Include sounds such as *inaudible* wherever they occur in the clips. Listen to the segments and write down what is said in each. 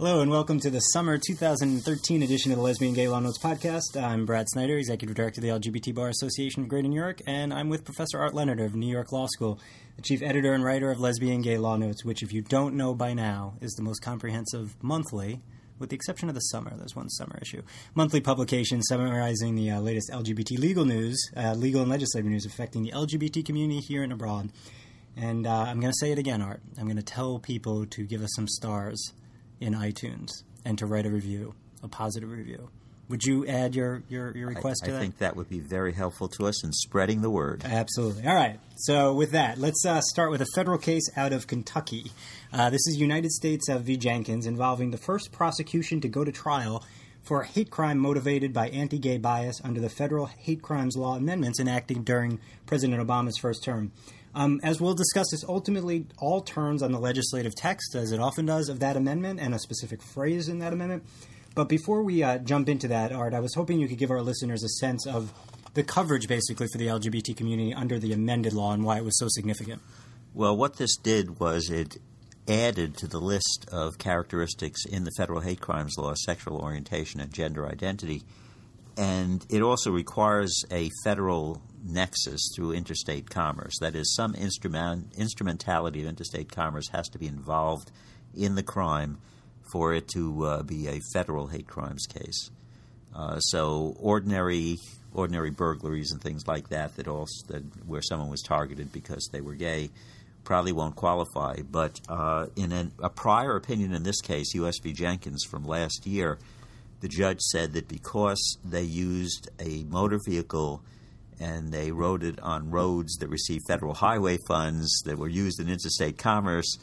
Hello and welcome to the summer 2013 edition of the Lesbian Gay Law Notes podcast. I'm Brad Snyder, Executive Director of the LGBT Bar Association of Greater New York, and I'm with Professor Art Leonard of New York Law School, the Chief Editor and Writer of Lesbian Gay Law Notes, which, if you don't know by now, is the most comprehensive monthly, with the exception of the summer. There's one summer issue. Monthly publication summarizing the uh, latest LGBT legal news, uh, legal and legislative news affecting the LGBT community here and abroad. And uh, I'm going to say it again, Art. I'm going to tell people to give us some stars in iTunes and to write a review, a positive review. Would you add your, your, your request I, to that? I think that would be very helpful to us in spreading the word. Absolutely. All right. So, with that, let's uh, start with a federal case out of Kentucky. Uh, this is United States v. Jenkins involving the first prosecution to go to trial for a hate crime motivated by anti gay bias under the federal hate crimes law amendments enacted during President Obama's first term. Um, as we'll discuss, this ultimately all turns on the legislative text, as it often does, of that amendment and a specific phrase in that amendment. But before we uh, jump into that, Art, I was hoping you could give our listeners a sense of the coverage, basically, for the LGBT community under the amended law and why it was so significant. Well, what this did was it added to the list of characteristics in the federal hate crimes law sexual orientation and gender identity. And it also requires a federal nexus through interstate commerce. That is, some instrument, instrumentality of interstate commerce has to be involved in the crime for it to uh, be a federal hate crimes case. Uh, so ordinary ordinary burglaries and things like that that also that where someone was targeted because they were gay probably won't qualify. But uh, in an, a prior opinion in this case, U.S. v. Jenkins from last year, the judge said that because they used a motor vehicle and they rode it on roads that received federal highway funds that were used in interstate commerce,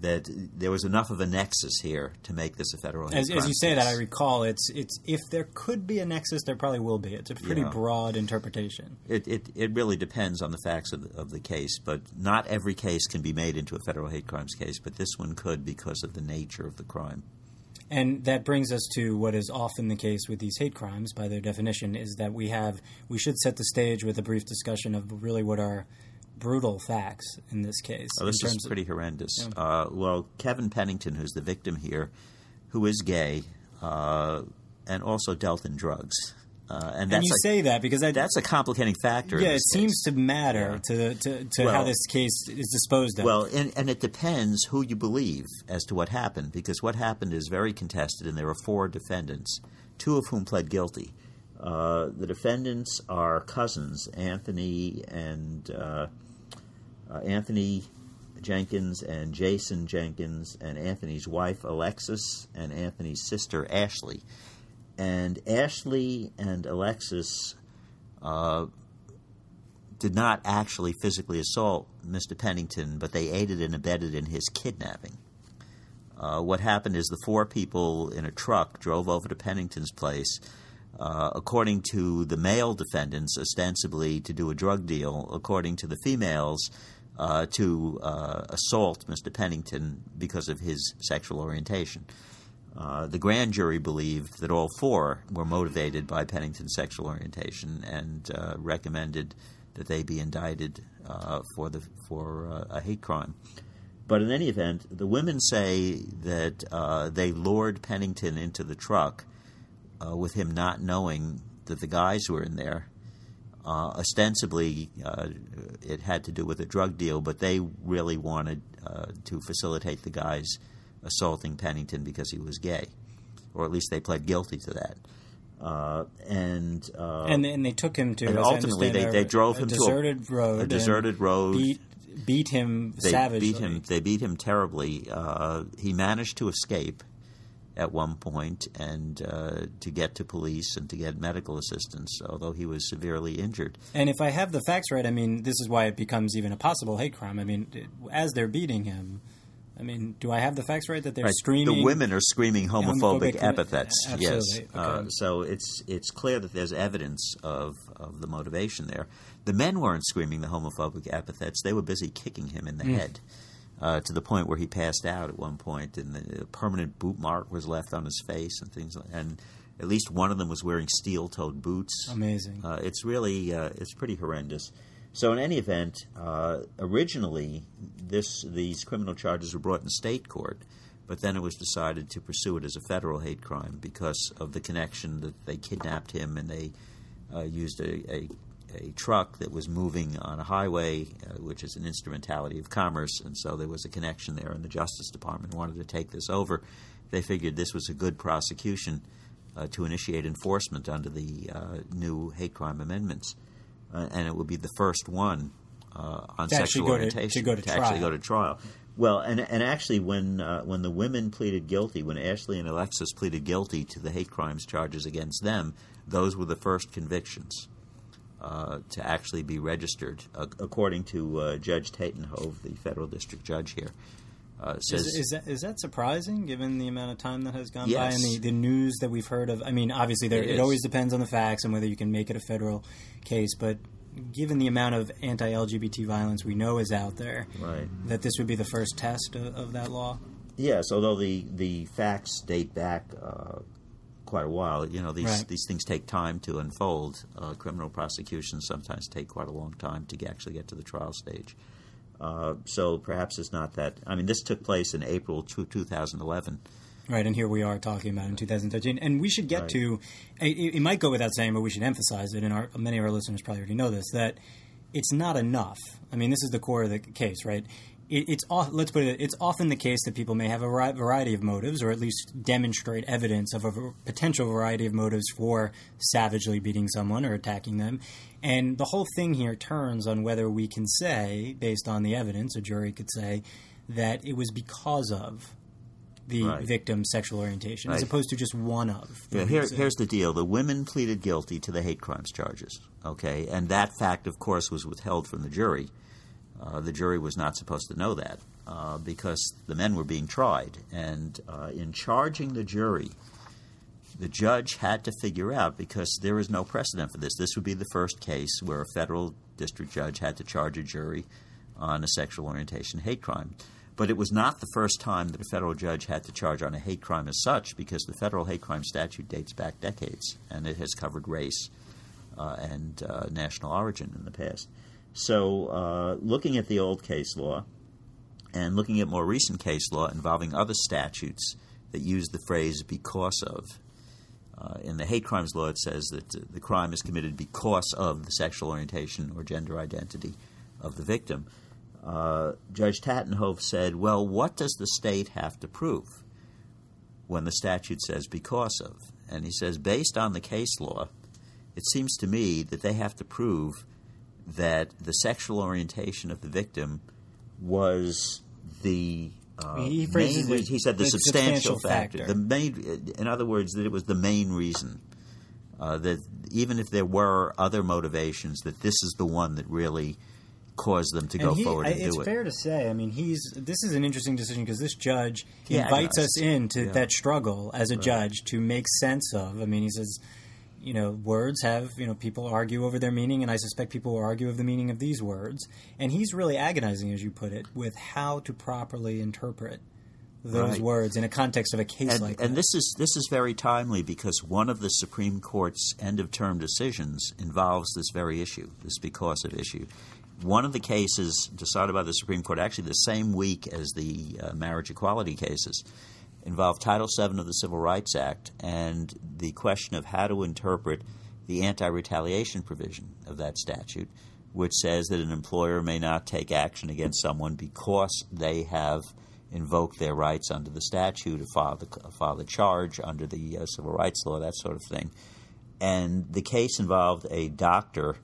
that there was enough of a nexus here to make this a federal hate As, as you say that, I recall it's it's if there could be a nexus, there probably will be. It's a pretty Yeah. broad interpretation. It, it, it really depends on the facts of the, of the case, but not every case can be made into a federal hate crimes case, but this one could because of the nature of the crime. And that brings us to what is often the case with these hate crimes, by their definition, is that we have we should set the stage with a brief discussion of really what are brutal facts in this case. Oh, this is terms of- pretty horrendous. Uh, well, Kevin Pennington, who's the victim here, who is gay uh, and also dealt in drugs, uh, and and you a, say that because I, that's a complicating factor. yeah, it this seems to matter to to, to how this case is disposed of. Well, and, and it depends who you believe as to what happened, because what happened is very contested, and there are four defendants, two of whom pled guilty. Uh, the defendants are cousins, Anthony and uh, uh, Anthony Jenkins and Jason Jenkins, and Anthony's wife Alexis, and Anthony's sister Ashley. And Ashley and Alexis uh, did not actually physically assault Mr. Pennington, but they aided and abetted in his kidnapping. Uh, what happened is the four people in a truck drove over to Pennington's place, uh, according to the male defendants, ostensibly to do a drug deal, according to the females, uh, to uh, assault Mr. Pennington because of his sexual orientation. Uh, the grand jury believed that all four were motivated by Pennington's sexual orientation and uh, recommended that they be indicted uh, for the for uh, a hate crime. But in any event, the women say that uh, they lured Pennington into the truck with him not knowing that the guys were in there. Ostensibly, it had to do with a drug deal, but they really wanted to facilitate the guys assaulting Pennington because he was gay, or at least they pled guilty to that. Uh, and uh, and and they took him to ultimately they- they drove a him to a- deserted road, a deserted road. beat beat him they savagely. beat him. They beat him terribly. Uh, he managed to escape at one point and uh, to get to police and to get medical assistance, although he was severely injured. And if I have the facts right, I mean, this is why it becomes even a possible hate crime. I mean, as they're beating him, I mean, do I have the facts right that they're Right. screaming? The women are screaming homophobic, Homophobic- epithets. Yes, Absolutely. uh, so it's it's clear that there's evidence of of the motivation there. The men weren't screaming the homophobic epithets; they were busy kicking him in the head. Uh, to the point where he passed out at one point, and the a permanent boot mark was left on his face, and things. Like, and at least one of them was wearing steel-toed boots. Amazing. Uh, it's really uh, it's pretty horrendous. So in any event, uh, originally this these criminal charges were brought in state court, but then it was decided to pursue it as a federal hate crime because of the connection that they kidnapped him and they uh, used a, a, a, truck that was moving on a highway, uh, which is an instrumentality of commerce, and so there was a connection there, and the Justice Department wanted to take this over. They figured this was a good prosecution uh, to initiate enforcement under the uh, new hate crime amendments, uh, and it would be the first one uh, on to sexual orientation to, to, go to, to actually go to trial. Well, and and actually, when uh, when the women pleaded guilty, when Ashley and Alexis pleaded guilty to the hate crimes charges against them, those were the first convictions uh, to actually be registered, uh, according to uh, Judge Tatenhove, the federal district judge here. Uh, says, is, is, that, is that surprising, given the amount of time that has gone Yes. by and the, the news that we've heard of? I mean, obviously, there, It it, always depends on the facts and whether you can make it a federal case, but given the amount of anti-LGBT violence we know is out there, Right. that this would be the first test of, of that law. Yes, although the, the facts date back uh, quite a while. You know, these Right. these things take time to unfold. Uh, criminal prosecutions sometimes take quite a long time to actually get to the trial stage. Uh, so perhaps it's not that. I mean, this took place in April two- 2011. Right, and here we are talking about it in 2013, and we should get Right. to. It, it might go without saying, but we should emphasize it. And our, many of our listeners probably already know this that it's not enough. I mean, this is the core of the case, right? It, it's let's put it. It's often the case that people may have a variety of motives, or at least demonstrate evidence of a potential variety of motives for savagely beating someone or attacking them. And the whole thing here turns on whether we can say, based on the evidence, a jury could say that it was because of the Right. victim's sexual orientation, as opposed to just one of. the Yeah, here, here's the deal: the women pleaded guilty to the hate crimes charges. Okay, and that fact, of course, was withheld from the jury. Uh, the jury was not supposed to know that uh, because the men were being tried, and uh, in charging the jury, the judge had to figure out because there is no precedent for this. This would be the first case where a federal district judge had to charge a jury on a sexual orientation hate crime. But it was not the first time that a federal judge had to charge on a hate crime as such, because the federal hate crime statute dates back decades, and it has covered race uh, and uh, national origin in the past. So, uh, looking at the old case law and looking at more recent case law involving other statutes that use the phrase "because of," uh, in the hate crimes law, it says that the crime is committed because of the sexual orientation or gender identity of the victim. Uh, Judge Tatenhove said, "Well, what does the state have to prove when the statute says because of?" And he says, based on the case law, it seems to me that they have to prove that the sexual orientation of the victim was the uh, He phrases main it- he said the, the substantial, substantial factor. factor. The main, in other words, that it was the main reason. Uh, that even if there were other motivations, that this is the one that really caused them to go he- forward I- and it's do it. fair to say. I mean, he's this is an interesting decision because this judge He invites us into Yeah. that struggle as a judge to make sense of. I mean, he says, you know, words have you know people argue over their meaning, and I suspect people will argue over the meaning of these words. And he's really agonizing, as you put it, with how to properly interpret those Right. words in a context of a case and, like and that. this is this is very timely because one of the Supreme Court's end of term decisions involves this very issue, this because of issue. One of the cases decided by the Supreme Court, actually the same week as the uh, marriage equality cases, involved Title VII of the Civil Rights Act and the question of how to interpret the anti retaliation provision of that statute, which says that an employer may not take action against someone because they have invoked their rights under the statute, or file the, file the charge under the uh, civil rights law, that sort of thing. And the case involved a doctor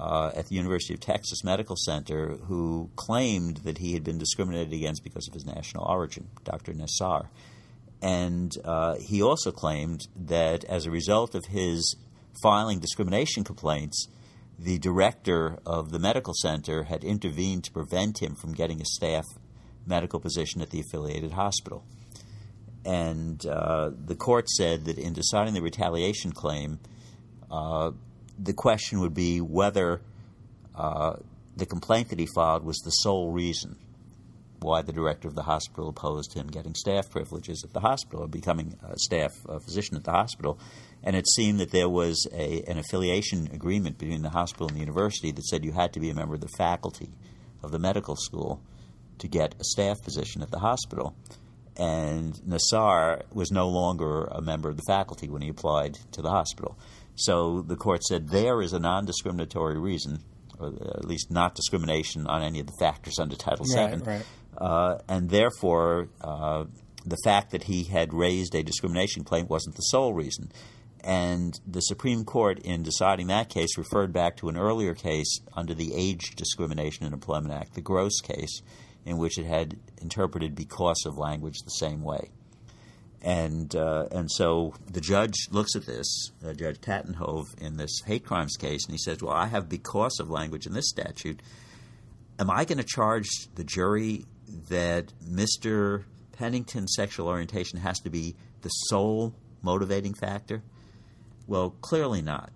uh, at the University of Texas Medical Center who claimed that he had been discriminated against because of his national origin, Dr. Nassar. And uh, he also claimed that as a result of his filing discrimination complaints, the director of the medical center had intervened to prevent him from getting a staff medical position at the affiliated hospital. And uh, the court said that in deciding the retaliation claim, uh, the question would be whether uh, the complaint that he filed was the sole reason why the director of the hospital opposed him getting staff privileges at the hospital or becoming a staff uh, physician at the hospital. And it seemed that there was a, an affiliation agreement between the hospital and the university that said you had to be a member of the faculty of the medical school to get a staff position at the hospital. and Nassar was no longer a member of the faculty when he applied to the hospital. So the court said there is a non discriminatory reason, or at least not discrimination on any of the factors under Title Right, VII. right. Uh, and therefore, uh, the fact that he had raised a discrimination claim wasn't the sole reason. And the Supreme Court, in deciding that case, referred back to an earlier case under the Age Discrimination in Employment Act, the Gross case, in which it had interpreted because of language the same way. And uh, and so the judge looks at this, uh, Judge Tatenhove, in this hate crimes case, and he says, "Well, I have because of language in this statute. Am I going to charge the jury that Mr. Pennington's sexual orientation has to be the sole motivating factor? Well, clearly not.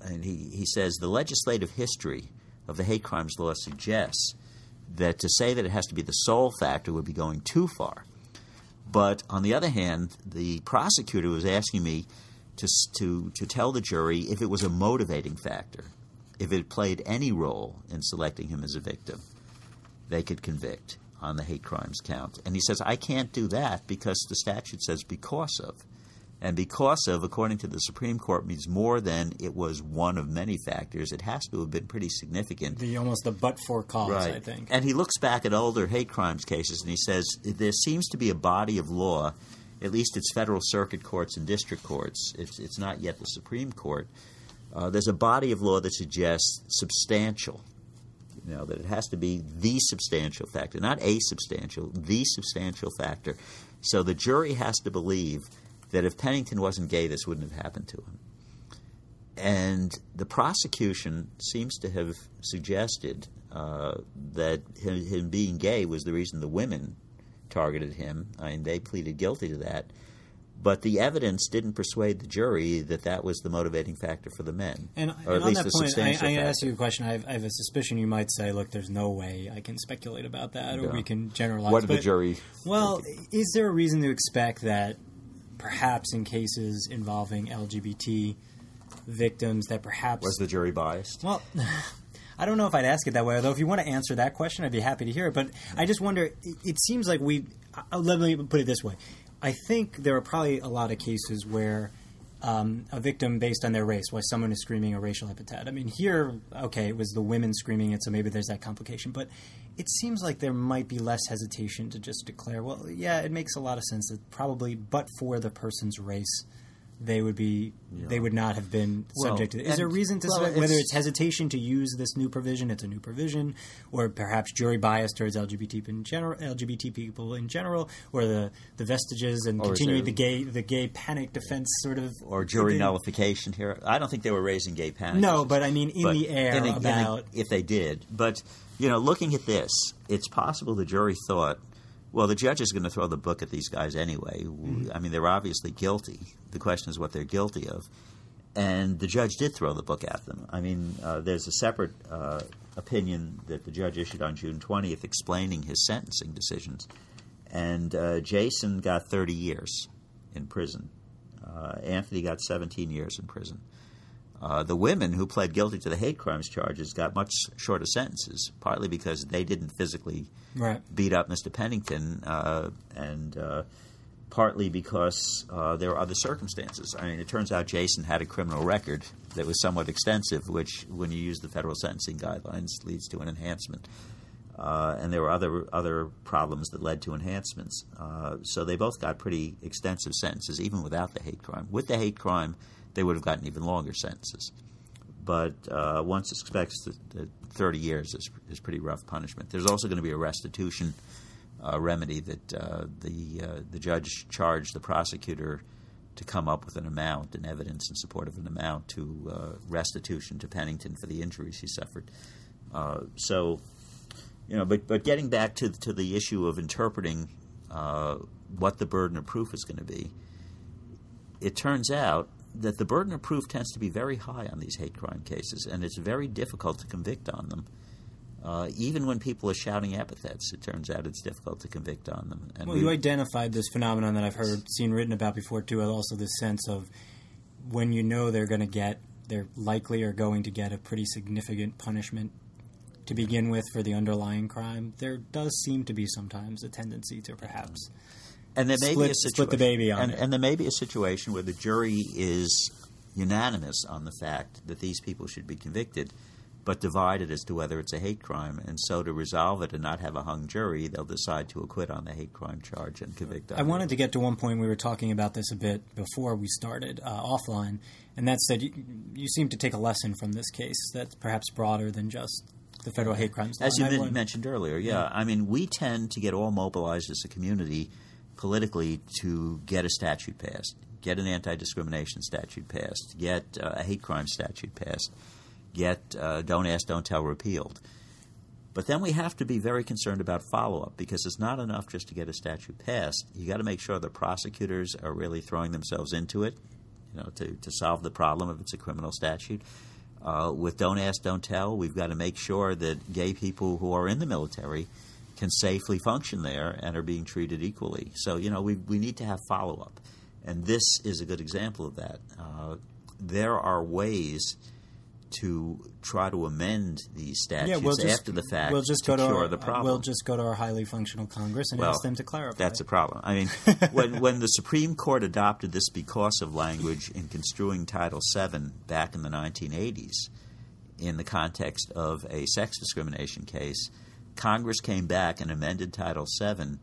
And he, he says the legislative history of the hate crimes law suggests that to say that it has to be the sole factor would be going too far. But on the other hand, the prosecutor was asking me to, to, to tell the jury if it was a motivating factor, if it played any role in selecting him as a victim, they could convict on the hate crimes count. And he says, I can't do that because the statute says because of. And because of, according to the Supreme Court, means more than it was one of many factors. It has to have been pretty significant. The almost the but for cause, Right. I think. And he looks back at older hate crimes cases and he says there seems to be a body of law, at least it's federal circuit courts and district courts, it's, it's not yet the Supreme Court. Uh, there's a body of law that suggests substantial, you know, that it has to be the substantial factor, not a substantial, the substantial factor. So the jury has to believe that if Pennington wasn't gay, this wouldn't have happened to him. And the prosecution seems to have suggested uh, that him, him being gay was the reason the women targeted him. I mean, they pleaded guilty to that. But the evidence didn't persuade the jury that that was the motivating factor for the men, And, or and at least that a point, I, substantial I'm going to factor. ask you a question. I have, I have a suspicion you might say, "Look, there's no way I can speculate about that, or Yeah. we can generalize." What did the jury? Well, is there a reason to expect that perhaps in cases involving LGBT victims, that perhaps Was the jury biased? well, *laughs* I don't know if I'd ask it that way. Although, if you want to answer that question, I'd be happy to hear it. But I just wonder. It, seems like we. Uh, let me put it this way. I think there are probably a lot of cases where um, a victim, based on their race, why someone is screaming a racial epithet. I mean, here, okay, it was the women screaming it, so maybe there's that complication. But it seems like there might be less hesitation to just declare, well, yeah, it makes a lot of sense that probably, but for the person's race, they would be, they would not have been Well, subject to. Is there a reason to well, say whether it's- hesitation to use this new provision, it's a new provision, or perhaps jury bias towards LGBT in general, LGBT people in general, or the, the vestiges and continuing the gay the gay panic defense sort of Or jury the- nullification here? I don't think they were raising gay panic. No, issues. but I mean in But the air in a- in a- about if they did. But you know, looking at this, it's possible the jury thought, well, the judge is going to throw the book at these guys anyway. I mean, they're obviously guilty. The question is what they're guilty of, and the judge did throw the book at them. I mean, uh, there's a separate uh, opinion that the judge issued on June 20th explaining his sentencing decisions, and uh, Jason got 30 years in prison. Uh, Anthony got 17 years in prison. Uh, the women who pled guilty to the hate crimes charges got much shorter sentences, partly because they didn't physically right. beat up Mr. Pennington, uh, and uh, partly because uh, there were other circumstances. I mean, it turns out Jason had a criminal record that was somewhat extensive, which, when you use the federal sentencing guidelines, leads to an enhancement. Uh, and there were other other problems that led to enhancements. Uh, so they both got pretty extensive sentences, even without the hate crime. With the hate crime, they would have gotten even longer sentences. But uh, one suspects that, that 30 years is, is pretty rough punishment. There's also going to be a restitution uh, remedy that uh, the uh, the judge charged the prosecutor to come up with an amount and evidence in support of an amount to uh, restitution to Pennington for the injuries he suffered. Uh, so, you know, but but getting back to to the issue of interpreting what the burden of proof is going to be, it turns out that the burden of proof tends to be very high on these hate crime cases, and it's very difficult to convict on them. Uh, even when people are shouting epithets, it turns out it's difficult to convict on them. And Well, we- you identified this phenomenon that I've heard seen written about before too. Also, this sense of when you know they're going to get, they're likely are going to get a pretty significant punishment to begin with for the underlying crime. There does seem to be sometimes a tendency to perhaps and there may split, be a situation, split the baby on and, it. and there may be a situation where the jury is unanimous on the fact that these people should be convicted, but divided as to whether it's a hate crime. And so, to resolve it and not have a hung jury, they'll decide to acquit on the hate crime charge and convict. I wanted to get to one point we were talking about this a bit before we started uh, offline, and that's that you, you seem to take a lesson from this case that's perhaps broader than just the federal hate crimes law. As you And I men- wanted- mentioned earlier, yeah. I mean, we tend to get all mobilized as a community politically to get a statute passed, get an anti discrimination statute passed, get uh, a hate crime statute passed, get uh, Don't Ask, Don't Tell repealed. But then we have to be very concerned about follow up because it's not enough just to get a statute passed. You got to make sure the prosecutors are really throwing themselves into it, you know, to, to solve the problem if it's a criminal statute. Uh, with Don't Ask, Don't Tell, we've got to make sure that gay people who are in the military can safely function there and are being treated equally. So, you know, we, we need to have follow up. And this is a good example of that. Uh, there are ways to try to amend these statutes yeah, we'll just, after the fact we'll just to go to cure our, the problem. We'll just go to our highly functional Congress and Well, ask them to clarify. That's a problem. I mean, *laughs* when, when the Supreme Court adopted this because of language in construing Title VII back in the 1980s, in the context of a sex discrimination case, Congress came back and amended Title VII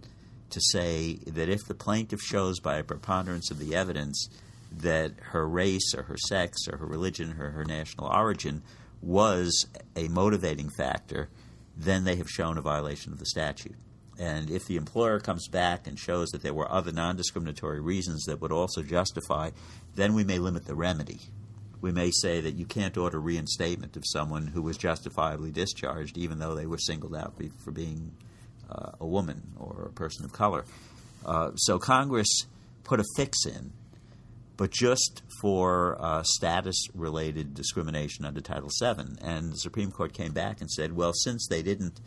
to say that if the plaintiff shows by a preponderance of the evidence that her race or her sex or her religion or her national origin was a motivating factor, then they have shown a violation of the statute. And if the employer comes back and shows that there were other non discriminatory reasons that would also justify, then we may limit the remedy. We may say that you can't order reinstatement of someone who was justifiably discharged, even though they were singled out for being uh, a woman or a person of color. Uh, so Congress put a fix in, but just for uh, status related discrimination under Title VII. And the Supreme Court came back and said, well, since they didn't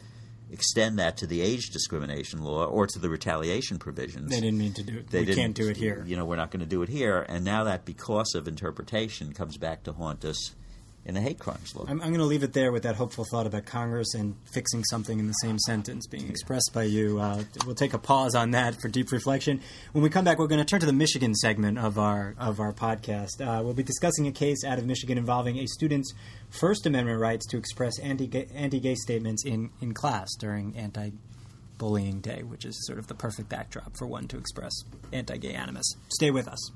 extend that to the age discrimination law or to the retaliation provisions, They didn't mean to do it. they we can't do it here. You know, we're not going to do it here. And now that because of interpretation comes back to haunt us in the hate crimes law. I'm, I'm going to leave it there with that hopeful thought about Congress and fixing something in the same sentence being expressed by you. Uh, we'll take a pause on that for deep reflection. When we come back, we're going to turn to the Michigan segment of our of our podcast. Uh, we'll be discussing a case out of Michigan involving a student's First Amendment rights to express anti anti-gay statements in, in class during anti bullying day, which is sort of the perfect backdrop for one to express anti-gay animus. Stay with us.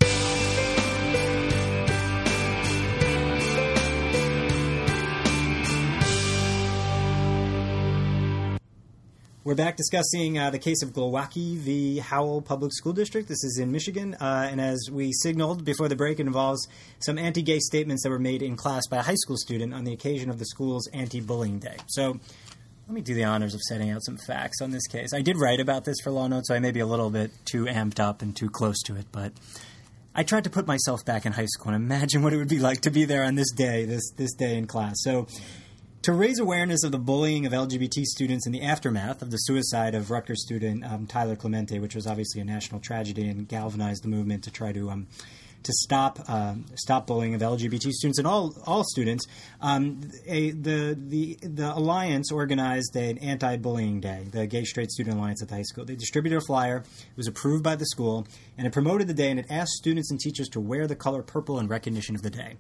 We're back discussing uh, the case of Glowacki v. Howell Public School District. This is in Michigan, uh, and as we signaled before the break, it involves some anti-gay statements that were made in class by a high school student on the occasion of the school's anti-bullying day. So, let me do the honors of setting out some facts on this case. I did write about this for Law Notes, so I may be a little bit too amped up and too close to it, but I tried to put myself back in high school and imagine what it would be like to be there on this day, this this day in class. So, to raise awareness of the bullying of LGBT students in the aftermath of the suicide of Rutgers student um, Tyler Clementi, which was obviously a national tragedy and galvanized the movement to try to um, to stop um, stop bullying of LGBT students and all all students. Um, a, the the the alliance organized an anti-bullying day, the Gay Straight Student Alliance at the high school. They distributed a flyer. It was approved by the school, and it promoted the day and it asked students and teachers to wear the color purple in recognition of the day.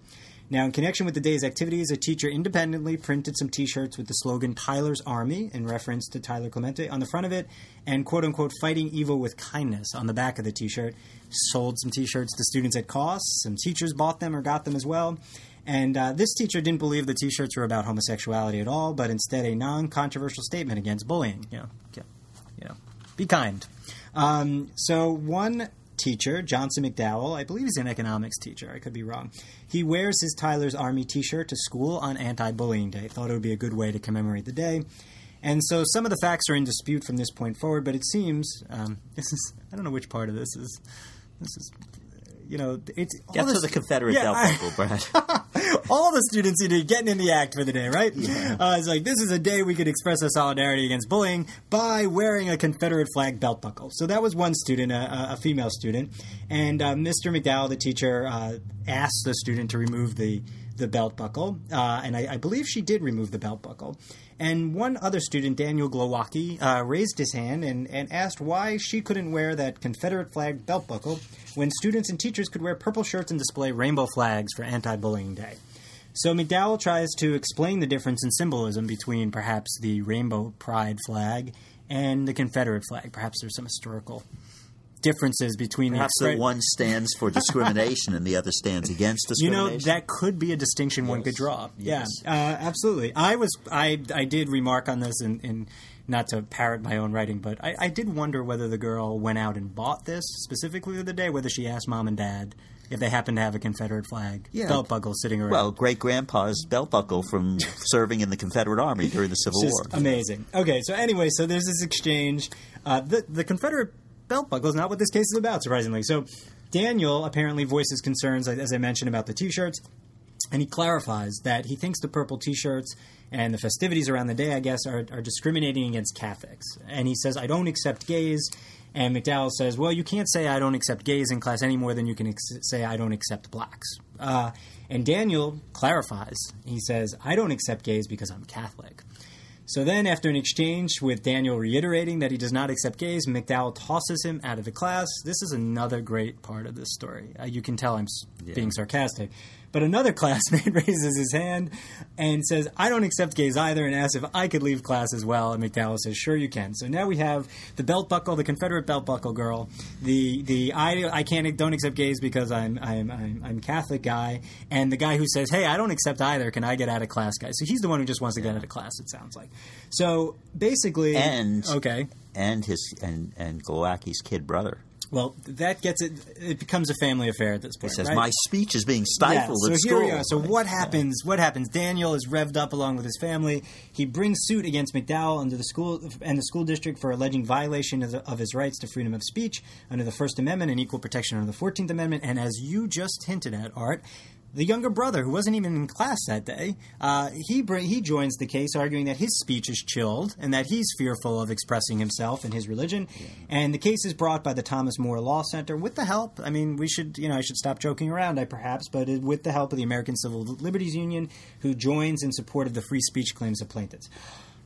Now, in connection with the day's activities, a teacher independently printed some T-shirts with the slogan "Tyler's Army" in reference to Tyler Clementi on the front of it, and "quote unquote" "Fighting evil with kindness" on the back of the T-shirt. Sold some T-shirts to students at cost. Some teachers bought them or got them as well. And uh, this teacher didn't believe the T-shirts were about homosexuality at all, but instead a non-controversial statement against bullying. Know, you know, be kind. Um, so one teacher, Johnson McDowell, I believe he's an economics teacher. I could be wrong. He wears his Tyler's Army T-shirt to school on Anti-Bullying Day. Thought it would be a good way to commemorate the day. And so some of the facts are in dispute from this point forward, but it seems um, *laughs* this is I don't know which part of this is this is you know it's to this- the Confederate Yeah, belt buckle, Brad. all the students need to be getting in the act for the day, right? Uh, it's like this is a day we could express our solidarity against bullying by wearing a Confederate flag belt buckle. So that was one student, a, a female student, and uh, Mr. McDowell, the teacher, uh, asked the student to remove the the belt buckle, uh, and I, I, believe she did remove the belt buckle. And one other student, Daniel Glowacki, uh, raised his hand and, and asked why she couldn't wear that Confederate flag belt buckle when students and teachers could wear purple shirts and display rainbow flags for Anti Bullying Day. So McDowell tries to explain the difference in symbolism between perhaps the rainbow pride flag and the Confederate flag. Perhaps there's some historical differences between perhaps the, the one stands for discrimination and the other stands against discrimination. *laughs* You know that could be a distinction yes. one could draw. Yes. Yeah, uh, absolutely. I was I I did remark on this in. in not to parrot my own writing, but I, I did wonder whether the girl went out and bought this specifically the day, whether she asked mom and dad if they happened to have a Confederate flag yeah. belt buckle sitting around. Well, great grandpa's belt buckle from *laughs* serving in the Confederate Army during the Civil War. Amazing. Okay, so anyway, so there's this exchange. Uh, the the Confederate belt buckle is not what this case is about, surprisingly. So Daniel apparently voices concerns, as I mentioned, about the T-shirts, and he clarifies that he thinks the purple T-shirts and the festivities around the day, I guess, are, are discriminating against Catholics. And he says, "I don't accept gays." And McDowell says, well, you can't say I don't accept gays in class any more than you can ex- say I don't accept blacks. Uh, and Daniel clarifies. He says, I don't accept gays because I'm Catholic. So then, after an exchange with Daniel reiterating that he does not accept gays, McDowell tosses him out of the class. This is another great part of this story. Uh, you can tell I'm yeah. being sarcastic. But another *laughs* classmate raises his hand and says, I don't accept gays either, and asks if I could leave class as well. And McDowell says, Sure, you can. So now we have the belt buckle, the Confederate belt buckle girl, the the I, I can't don't accept gays because I'm I'm, I'm I'm Catholic guy, and the guy who says, Hey, I don't accept either. Can I get out of class, guys? So he's the one who just wants to get out of class. It sounds like. So basically, and okay, and his and and Glowacki's kid brother. Well, that gets it. It becomes a family affair at this point. He says right? my speech is being stifled yeah, so at here school. We are. So what happens? What happens? Daniel is revved up along with his family. He brings suit against McDowell under the school and the school district for alleging violation of, the, of his rights to freedom of speech under the First Amendment and equal protection under the Fourteenth Amendment. And as you just hinted at, Art, the younger brother, who wasn't even in class that day, uh, he he joins the case, arguing that his speech is chilled and that he's fearful of expressing himself and his religion. Yeah. And the case is brought by the Thomas More Law Center with the help. I mean, we should, you know, I should stop joking around, I perhaps, but with the help of the American Civil Liberties Union, who joins in support of the free speech claims of plaintiffs.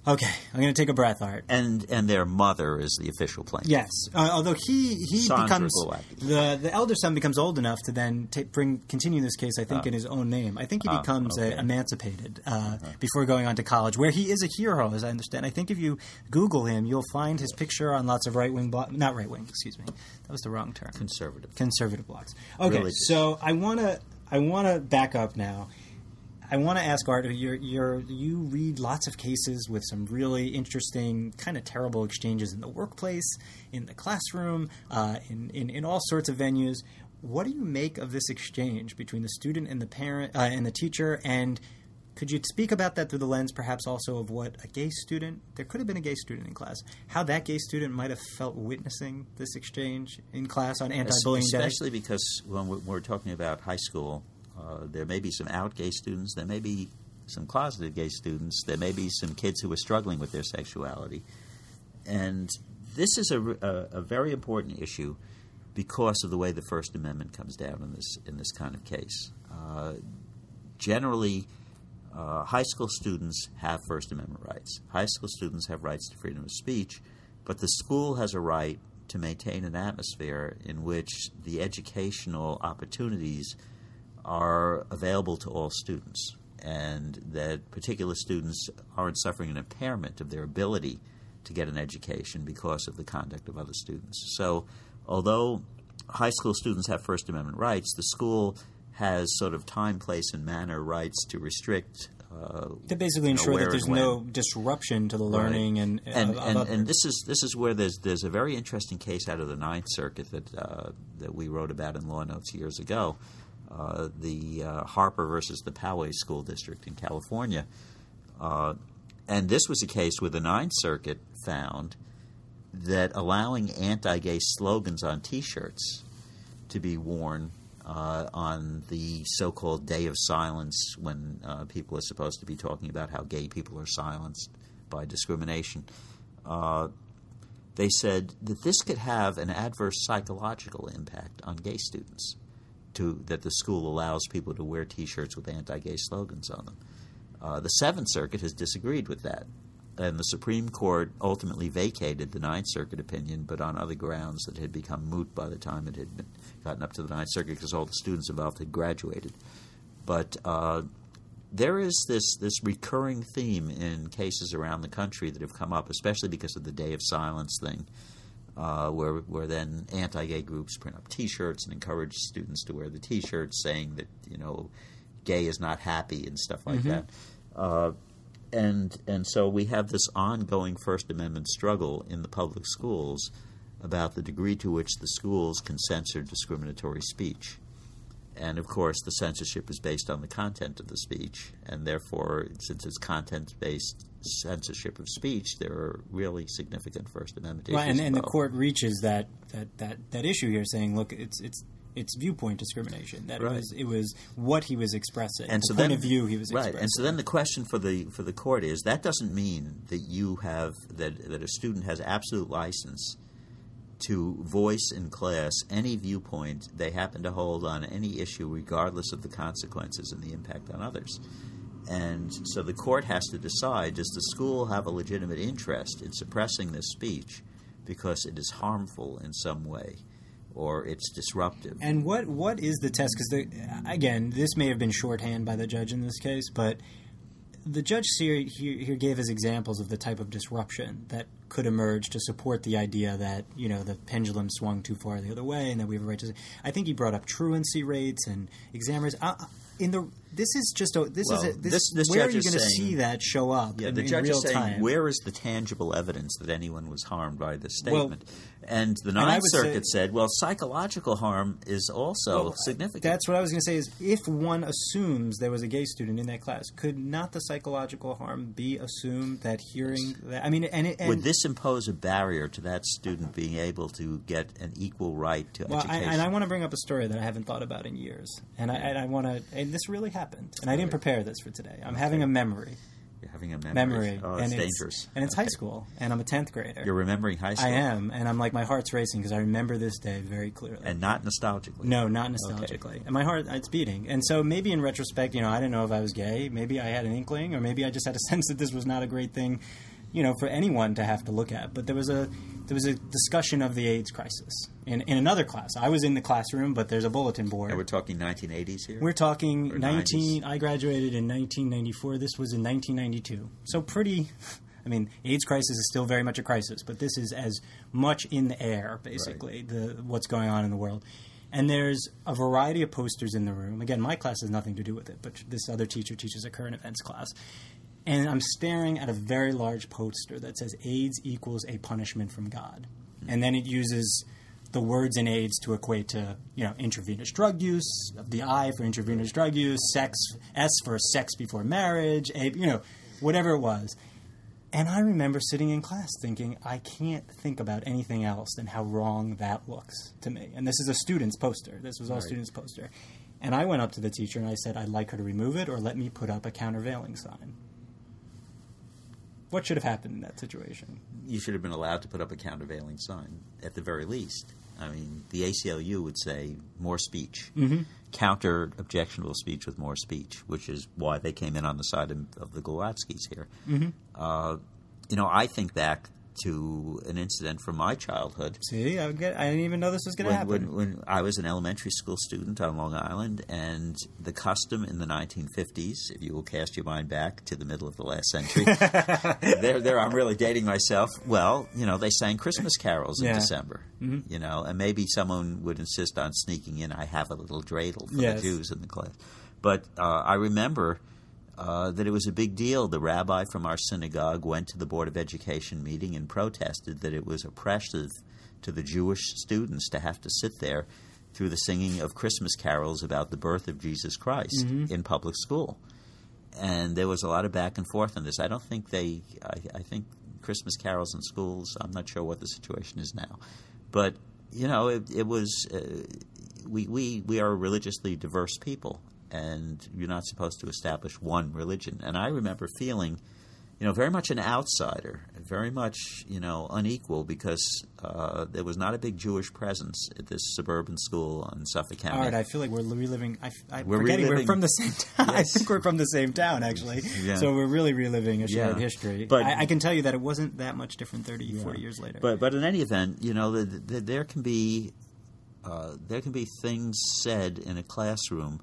Okay, I'm going to take a breath, Art. And and their mother is the official plaintiff. Yes, uh, although he he Sandra becomes the the elder son becomes old enough to then bring continue this case. I think Ah. in his own name. I think he Ah, becomes okay. uh, emancipated uh, before going on to college, where he is a hero, as I understand. I think if you Google him, you'll find his picture on lots of right wing blo- not right wing, excuse me, that was the wrong term. Conservative. Conservative blogs. Okay, Religious. so I want to I want to back up now. I want to ask Art. You're, you're, you read lots of cases with some really interesting, kind of terrible exchanges in the workplace, in the classroom, uh, in, in in all sorts of venues. What do you make of this exchange between the student and the parent uh, and the teacher? And could you speak about that through the lens, perhaps also of what a gay student? There could have been a gay student in class. How that gay student might have felt witnessing this exchange in class on anti-bullying day. Especially because when we're talking about high school, uh, there may be some out gay students, there may be some closeted gay students, there may be some kids who are struggling with their sexuality. And this is a, a, a very important issue because of the way the First Amendment comes down in this, in this kind of case. Uh, generally, uh, high school students have First Amendment rights. High school students have rights to freedom of speech, but the school has a right to maintain an atmosphere in which the educational opportunities are available to all students, and that particular students aren't suffering an impairment of their ability to get an education because of the conduct of other students. So, although high school students have First Amendment rights, the school has sort of time, place, and manner rights to restrict. Uh, to basically ensure that there's no disruption to the learning and and of, of and, other- and this is this is where there's there's a very interesting case out of the Ninth Circuit that uh, that we wrote about in Law Notes years ago, uh, the uh, Harper versus the Poway School District in California, uh, and this was a case where the Ninth Circuit found that allowing anti-gay slogans on T-shirts to be worn uh, on the so-called Day of Silence, when uh, people are supposed to be talking about how gay people are silenced by discrimination. Uh, they said that this could have an adverse psychological impact on gay students to that the school allows people to wear T-shirts with anti-gay slogans on them. Uh, the Seventh Circuit has disagreed with that, and the Supreme Court ultimately vacated the Ninth Circuit opinion, but on other grounds that had become moot by the time it had been gotten up to the Ninth Circuit because all the students involved had graduated. But uh, there is this this recurring theme in cases around the country that have come up, especially because of the Day of Silence thing, uh, where where then anti-gay groups print up T-shirts and encourage students to wear the T-shirts, saying that you know, gay is not happy and stuff like that. Uh, and and so we have this ongoing First Amendment struggle in the public schools about the degree to which the schools can censor discriminatory speech. And of course, the censorship is based on the content of the speech, and therefore, since it's content-based censorship of speech, there are really significant First Amendment issues. Right, and, and the court reaches that, that, that, that issue here, saying, look, it's it's it's viewpoint discrimination. That Right. it was it was what he was expressing, and the so point then, of view he was right. expressing. And so then the question for the for the court is that doesn't mean that you have that that a student has absolute license to voice in class any viewpoint they happen to hold on any issue, regardless of the consequences and the impact on others. And so the court has to decide: Does the school have a legitimate interest in suppressing this speech because it is harmful in some way? Or it's disruptive. And what what is the test? Because again, this may have been shorthand by the judge in this case, but the judge here, here, gave us examples of the type of disruption that could emerge to support the idea that you know the pendulum swung too far the other way, and that we have a right to. I think he brought up truancy rates and examiners. Uh, in the this is just a, this Well, is a, this, this- this where are you going to see that show up Yeah, in, the judge real is saying, time? where is the tangible evidence that anyone was harmed by this Well, statement? and the Ninth would Circuit say- said, well, psychological harm is also Well, significant. That's what I was going to say. Is if one assumes there was a gay student in that class, could not the psychological harm be assumed that hearing that? I mean, and, it, and Would this impose a barrier to that student being able to get an equal right to well, I, education? and I want to bring up a story that I haven't thought about in years, and I, and I want to. And this really happened, and I didn't prepare this for today. I'm having a memory, You're having a memory. memory, Oh, and it's dangerous. and it's Okay. high school, and I'm a tenth grader. You're remembering high school. I am, and I'm like my heart's racing because I remember this day very clearly. And not nostalgically. No, not nostalgically. And my heart, it's beating. And so maybe in retrospect, you know, I didn't know if I was gay. Maybe I had an inkling, or maybe I just had a *laughs* sense that this was not a great thing, you know, for anyone to have to look at. But there was a there was a discussion of the AIDS crisis in, in another class. I was in the classroom, but there's a bulletin board. And we're talking 1980s here? We're talking Or 19. I graduated in 1994. This was in 1992. So pretty. I mean, AIDS crisis is still very much a crisis, but this is as much in the air, basically, the what's going on in the world. And there's a variety of posters in the room. Again, my class has nothing to do with it, but this other teacher teaches a current events class. And I'm staring at a very large poster that says AIDS equals a punishment from God. And then it uses the words in AIDS to equate to, you know, intravenous drug use, the I for intravenous drug use, sex, S for sex before marriage, A, you know, whatever it was. And I remember sitting in class thinking, I can't think about anything else than how wrong that looks to me. And this is a student's poster. This was all Right. students' poster. And I went up to the teacher and I said, I'd like her to remove it or let me put up a countervailing sign. What should have happened in that situation? you should have been allowed to put up a countervailing sign at the very least. I mean, the ACLU would say more speech, Mm-hmm. counter objectionable speech with more speech, which is why they came in on the side of, of the Glowackis here. Mm-hmm. Uh, you know, I think back to an incident from my childhood See, I, get, I didn't even know this was going to happen. when, when I was an elementary school student on Long Island, and the custom in the 1950s, if you will cast your mind back to the middle of the last century, *laughs* there, there, I'm really dating myself. Well, you know, they sang Christmas carols in Yeah. December, you know, and maybe someone would insist on sneaking in, I have a little dreidel for Yes. the Jews in the class. But uh, I remember uh, that it was a big deal. The rabbi from our synagogue went to the Board of Education meeting and protested that it was oppressive to the Jewish students to have to sit there through the singing of Christmas carols about the birth of Jesus Christ in public school. And there was a lot of back and forth on this. I don't think they, I, I think Christmas carols in schools, I'm not sure what the situation is now. But, you know, it, it was, uh, we, we, we are a religiously diverse people, and you're not supposed to establish one religion. And I remember feeling you know, very much an outsider, very much, you know, unequal because uh, there was not a big Jewish presence at this suburban school in Suffolk County. All right, I feel like we're reliving. I, I, We're forgetting we're from the same *laughs* town. I think we're from the same town, actually. Yeah. So we're really reliving a shared Yeah. history. But- I, I can tell you that it wasn't that much different 30, 40 years later. But but in any event, you know, the, the, there can be uh, there can be things said in a classroom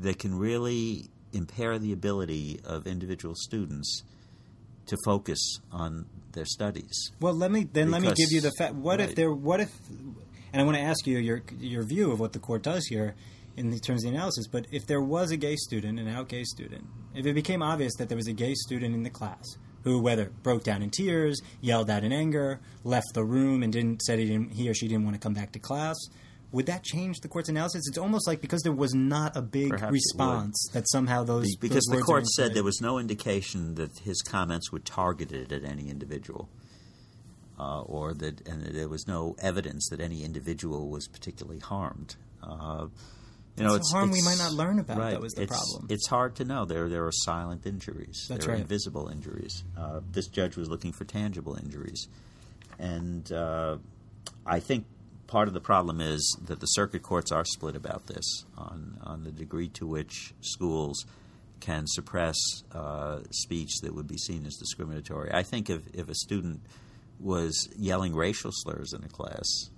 that can really impair the ability of individual students to focus on their studies. Well, let me then let me give you the fact. What if there? What if? And I want to ask you your your view of what the court does here in terms of the analysis. But if there was a gay student, an out gay student, if it became obvious that there was a gay student in the class who, whether broke down in tears, yelled out in anger, left the room, and didn't said he didn't he or she didn't want to come back to class. Would that change the court's analysis? It's almost like because there was not a big Perhaps response that somehow those Be- because those the words court said there was no indication that his comments were targeted at any individual, uh, or that and that there was no evidence that any individual was particularly harmed. Uh, you know, It's a it's harm we it's- might not learn about, Right. though, is the it's, problem. It's hard to know. There, there are silent injuries. That's there are right. invisible injuries. Uh, this judge was looking for tangible injuries, and uh, I think part of the problem is that the circuit courts are split about this on on the degree to which schools can suppress uh, speech that would be seen as discriminatory. I think if if a student was yelling racial slurs in a class,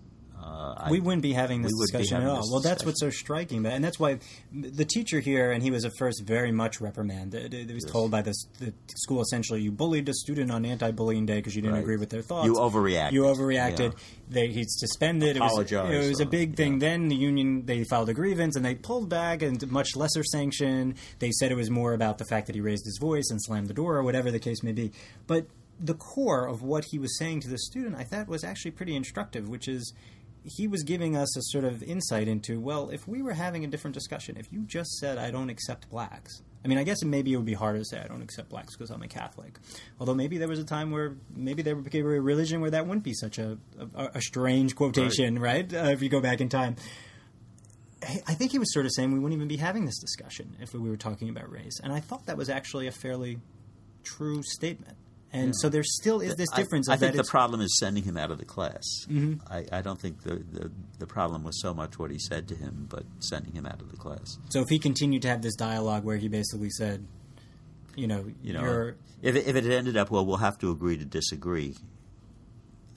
uh, I- we wouldn't be having this we would be discussion at all. Well, that's discussion. what's so striking, and that's why the teacher here, and he was at first very much reprimanded. He was told by the, the school essentially, "You bullied a student on anti-bullying day because you didn't Right. agree with their thoughts. You overreacted. You overreacted. Yeah. They he's suspended. It was, Apologized it was a big thing. yeah. Then the union they filed a grievance and they pulled back and much lesser sanction. They said it was more about the fact that he raised his voice and slammed the door or whatever the case may be. But the core of what he was saying to the student, I thought, was actually pretty instructive, which is he was giving us a sort of insight into well, if we were having a different discussion, if you just said I don't accept blacks. I mean, I guess maybe it would be harder to say I don't accept blacks because I'm a Catholic. Although maybe there was a time where maybe there became a religion where that wouldn't be such a a, a strange quotation, right? Uh, if you go back in time. I think he was sort of saying we wouldn't even be having this discussion if we were talking about race, and I thought that was actually a fairly true statement. And so there still is this difference. I, of think that the problem is sending him out of the class. Mm-hmm. I, I don't think the, the the problem was so much what he said to him, but sending him out of the class. So if he continued to have this dialogue where he basically said, you know, You know, you're if it, if it had ended up, well, we'll have to agree to disagree.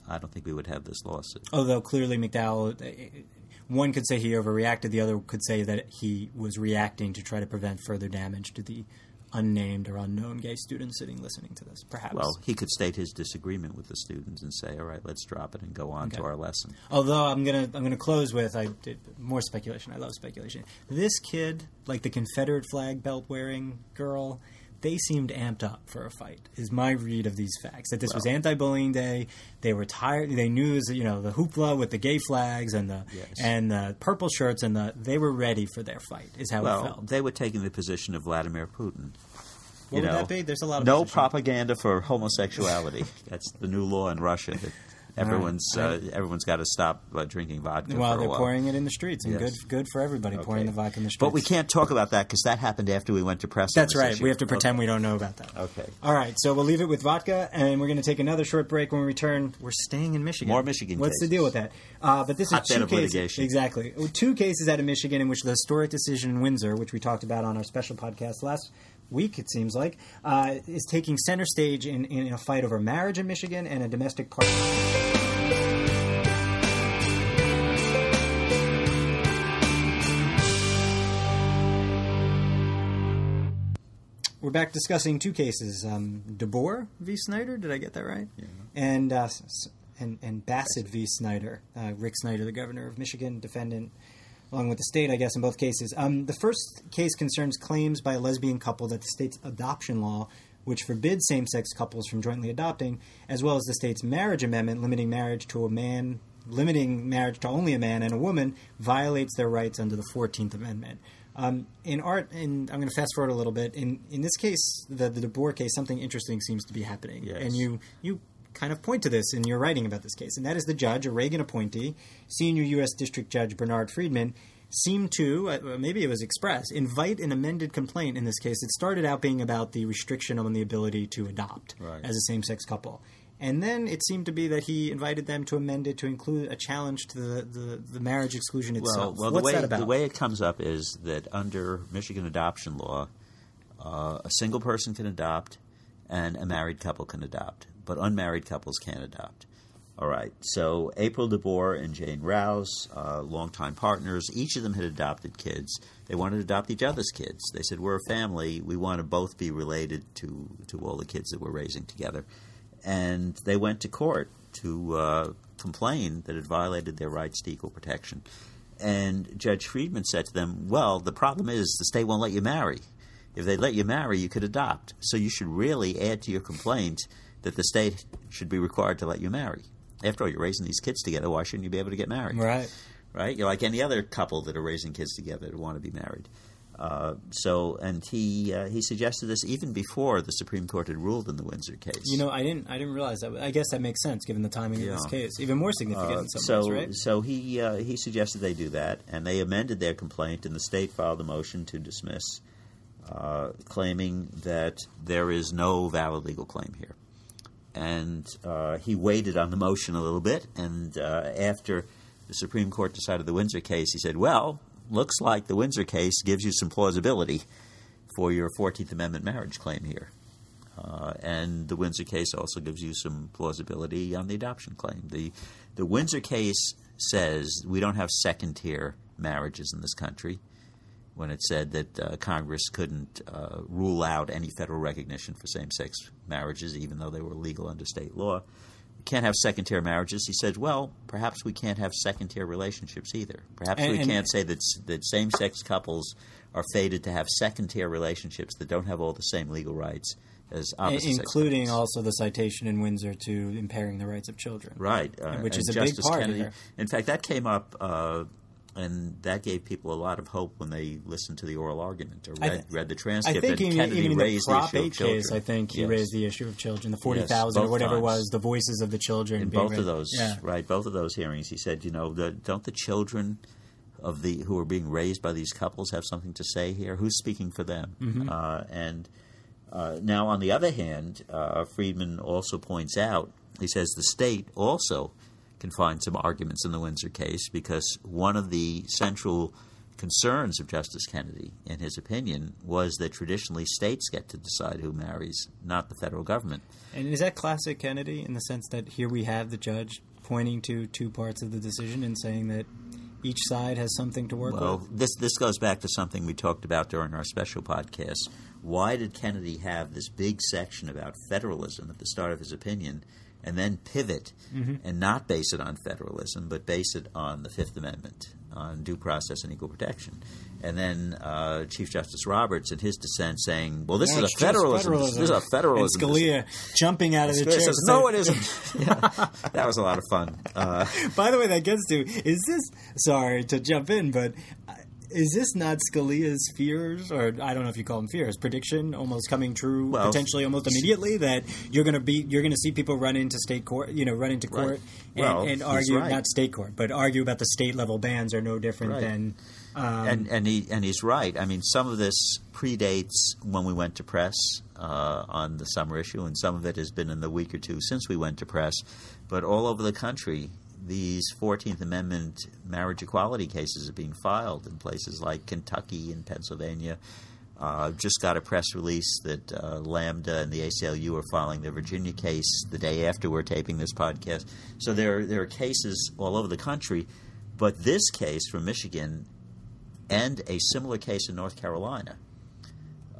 I don't think we would have this lawsuit. although clearly McDowell, eh, one could say he overreacted, the other could say that he was reacting to try to prevent further damage to the unnamed or unknown gay student sitting listening to this. Perhaps. Well, he could state his disagreement with the students and say, "All right, let's drop it and go on to our lesson." Although I'm gonna I'm gonna close with I did more speculation. I love speculation. This kid, like the Confederate flag belt wearing girl, they seemed amped up for a fight. Is my read of these facts that this was anti-bullying day. They were tired. They knew was, you know the hoopla with the gay flags and the Yes. and the purple shirts and the they were ready for their fight. Is how it felt. they were taking the position of Vladimir Putin. What you would know, that be? There's a lot of no positions. propaganda for homosexuality. *laughs* That's the new law in Russia. Everyone's Right. uh, everyone's got to stop uh, drinking vodka While they're while. pouring it in the streets, and Yes. good good for everybody pouring the vodka in the streets. But we can't talk about that because that happened after we went to press. That's right. issue. We have to pretend Okay. we don't know about that. Okay. All right. So we'll leave it with vodka, and we're going to take another short break. When we return, we're staying in Michigan. More Michigan What's the deal with that? Uh, but this is two cases. litigation. Exactly. Two cases out of Michigan in which the historic decision in Windsor, which we talked about on our special podcast last week, it seems like, uh, is taking center stage in, in a fight over marriage in Michigan and a domestic partner. We're back discussing two cases: um, DeBoer v. Snyder. Did I get that right? Yeah. And uh, and and Bassett v. Snyder. Uh, Rick Snyder, the governor of Michigan, defendant, along with the state, I guess, in both cases. Um, the first case concerns claims by a lesbian couple that the state's adoption law, which forbids same-sex couples from jointly adopting, as well as the state's marriage amendment limiting marriage to a man. Limiting marriage to only a man and a woman violates their rights under the Fourteenth Amendment. Um, in art, and I'm going to fast forward a little bit. In in this case, the the DeBoer case, something interesting seems to be happening, Yes. and you you kind of point to this in your writing about this case, and that is the judge, a Reagan appointee, senior U.S. District Judge Bernard Friedman, seemed to, uh, maybe it was express, invite an amended complaint in this case. It started out being about the restriction on the ability to adopt Right. as a same sex couple. And then it seemed to be that he invited them to amend it to include a challenge to the, the, the marriage exclusion Well, itself. well, What's the way that about? the way it comes up is that under Michigan adoption law, uh, a single person can adopt, and a married couple can adopt, but unmarried couples can't adopt. All right. So April DeBoer and Jayne Rowse, uh, longtime partners, each of them had adopted kids. They wanted to adopt each other's kids. They said, "We're a family. We want to both be related to to all the kids that we're raising together." And they went to court to uh, complain that it violated their rights to equal protection. And Judge Friedman said to them, "Well, the problem is the state won't let you marry. If they let you marry, you could adopt. So you should really add to your complaint that the state should be required to let you marry. After all, you're raising these kids together. Why shouldn't you be able to get married? right. Right? You're like any other couple that are raising kids together that want to be married. Uh, so, and he uh, he suggested this even before the Supreme Court had ruled in the Windsor case. You know, I didn't I didn't realize that. I guess that makes sense given the timing of this case. Even more significant Uh, in some so, ways, right? so he uh, he suggested they do that, and they amended their complaint, and the state filed a motion to dismiss, uh, claiming that there is no valid legal claim here. And uh, he waited on the motion a little bit, and uh, after the Supreme Court decided the Windsor case, he said, "Well, looks like the Windsor case gives you some plausibility for your Fourteenth Amendment marriage claim here." Uh, and the Windsor case also gives you some plausibility on the adoption claim. The the Windsor case says we don't have second tier marriages in this country. When it said that uh, Congress couldn't uh, rule out any federal recognition for same sex marriages, even though they were legal under state law, we can't have second tier marriages. He said, well, perhaps we can't have second tier relationships either. Perhaps And- we and- can't say that that same sex couples are fated to have second tier relationships that don't have all the same legal rights as I- opposite sex including also the citation in Windsor to impairing the rights of children. Right, uh, Which is a big part Kennedy. In fact, that came up, uh, and that gave people a lot of hope when they listened to the oral argument or I read, th- read the I transcript. think and even, Kennedy even the raised Prop the issue 8 of children. case, I think he Yes. raised the issue of children. The 40,000 or both whatever it times. was, the voices of the children. in being both of those, Yeah. right? Both of those hearings, he said, you know, the, don't the children of the who are being raised by these couples have something to say here? Who's speaking for them? Mm-hmm. Uh, and uh, now, on the other hand, uh, Friedman also points out, he says the state also can find some arguments in the Windsor case because one of the central concerns of Justice Kennedy, in his opinion, was that traditionally states get to decide who marries, not the federal government. And is that classic Kennedy in the sense that here we have the judge pointing to two parts of the decision and saying that each side has something to work Well, with? this this goes back to something we talked about during our special podcast. Why did Kennedy have this big section about federalism at the start of his opinion, and then pivot and not base it on federalism, but base it on the Fifth Amendment, on due process and equal protection? And then uh, Chief Justice Roberts, in his dissent, saying, "Well, this No, is a just federalism. This is a federalism." And Scalia jumping out of the chair. says, "No, it isn't." Yeah, *laughs* *laughs* that was a lot of fun. Uh, By the way, that gets to is this? Sorry to jump in, but is this not Scalia's fears, or I don't know if you call them fears, prediction almost coming true, Well, potentially almost immediately that you're going to be you're going to see people run into state court, you know, run into Right. court and, Well, and argue right. not state court, but argue about the state level bans are no different Right. than. Um, and and he and he's right. I mean, some of this predates when we went to press uh, on the summer issue, and some of it has been in the week or two since we went to press. But all over the country, these Fourteenth Amendment marriage equality cases are being filed in places like Kentucky and Pennsylvania. Uh, just got a press release that uh, Lambda and the ACLU are filing their Virginia case the day after we're taping this podcast. So there, there are cases all over the country, but this case from Michigan and a similar case in North Carolina,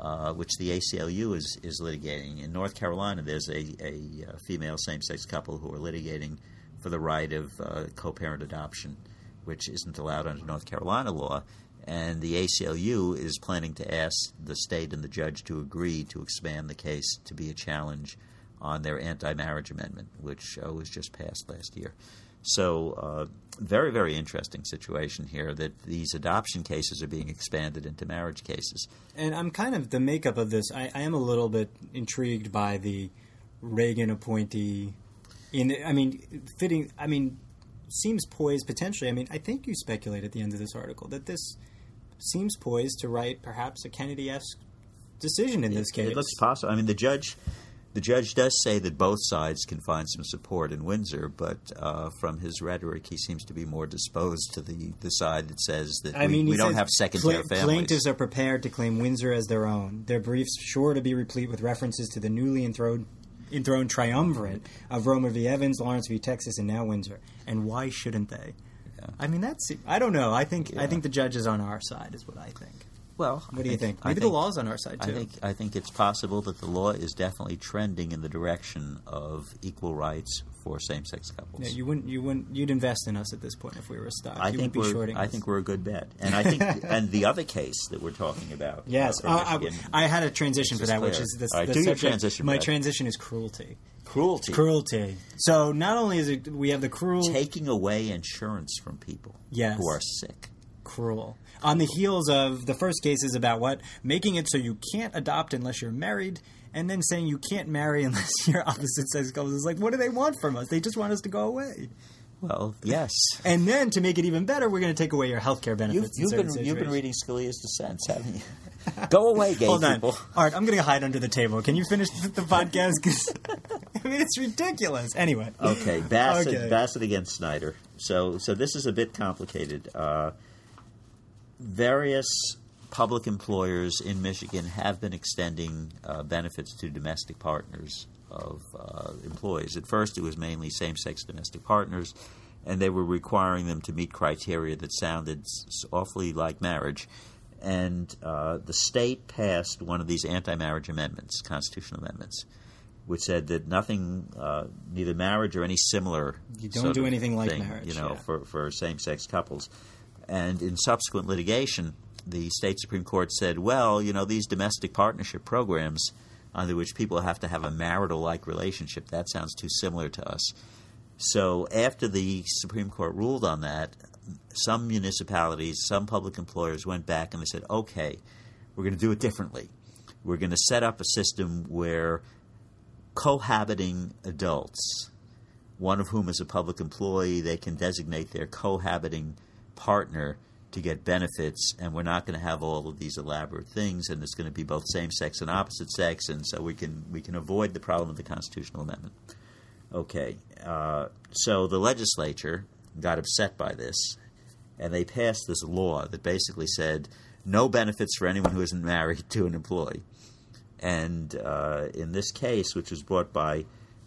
uh, which the ACLU is, is litigating. In North Carolina, there's a, a, uh female same sex couple who are litigating for the right of uh, co parent adoption, which isn't allowed under North Carolina law. And the ACLU is planning to ask the state and the judge to agree to expand the case to be a challenge on their anti marriage amendment, which uh, was just passed last year. So, uh, very, very interesting situation here that these adoption cases are being expanded into marriage cases. And I'm kind of the makeup of this. I, I am a little bit intrigued by the Reagan appointee. In I mean, fitting. I mean, seems poised potentially. I mean, I think you speculate at the end of this article that this seems poised to write perhaps a Kennedy-esque decision in this case. It looks possible. I mean, the judge, the judge does say that both sides can find some support in Windsor, but uh, from his rhetoric, he seems to be more disposed to the, the side that says that I we, mean, we don't have second-tier pla- families. Plaintiffs are prepared to claim Windsor as their own. Their briefs sure to be replete with references to the newly enthroned, enthroned triumvirate of Romer v. Evans, Lawrence v. Texas, and now Windsor. And why shouldn't they? I mean, that's I don't know. I think I think the judge is on our side, is what I think. Well, What do you think? Maybe the law's on our side too. I think I think it's possible that the law is definitely trending in the direction of equal rights for same-sex couples. Yeah, you wouldn't you wouldn't you'd invest in us at this point if we were a stock. I you think be we're shorting I us. think we're a good bet, and I think *laughs* and the other case that we're talking about. Yes, uh, uh, I, I had a transition for This is that, which is the, All right, do your transition, My Brad. transition is cruelty. cruelty, Cruelty. So not only is it we have the cruel taking away insurance from people Yes. who are sick. Cruel. On the heels of the first case is about what? Making it so you can't adopt unless you're married, and then saying you can't marry *laughs* unless you're opposite sex couples. It's like, what do they want from us? They just want us to go away. Well, yes. And then to make it even better, we're going to take away your health care You've, benefits. you've certain been you've been reading Scalia's dissents, haven't you? *laughs* Go away, gay Hold on, people. Art. I'm going to hide under the table. Can you finish the podcast? 'Cause, *laughs* I mean, it's ridiculous. Anyway. Okay, Bassett, Okay. Bassett against Snyder. So, so this is a bit complicated. Uh, various public employers in Michigan have been extending uh, benefits to domestic partners of uh, employees. At first, it was mainly same-sex domestic partners, and they were requiring them to meet criteria that sounded awfully like marriage. And uh, the state passed one of these anti-marriage amendments, constitutional amendments, which said that nothing, uh, neither marriage or any similar, You don't do anything like thing, marriage, you know, yeah. for for same-sex couples. And in subsequent litigation, the state supreme court said, well, you know, these domestic partnership programs under which people have to have a marital-like relationship, that sounds too similar to us. So after the Supreme Court ruled on that, some municipalities, some public employers went back and they said, okay, we're going to do it differently. We're going to set up a system where cohabiting adults, one of whom is a public employee, they can designate their cohabiting partner to get benefits, and we're not going to have all of these elaborate things, and it's going to be both same sex and opposite sex, and so we can we can avoid the problem of the constitutional amendment. Okay, uh, so the legislature got upset by this, and they passed this law that basically said no benefits for anyone who isn't married *laughs* to an employee. And uh, in this case, which was brought by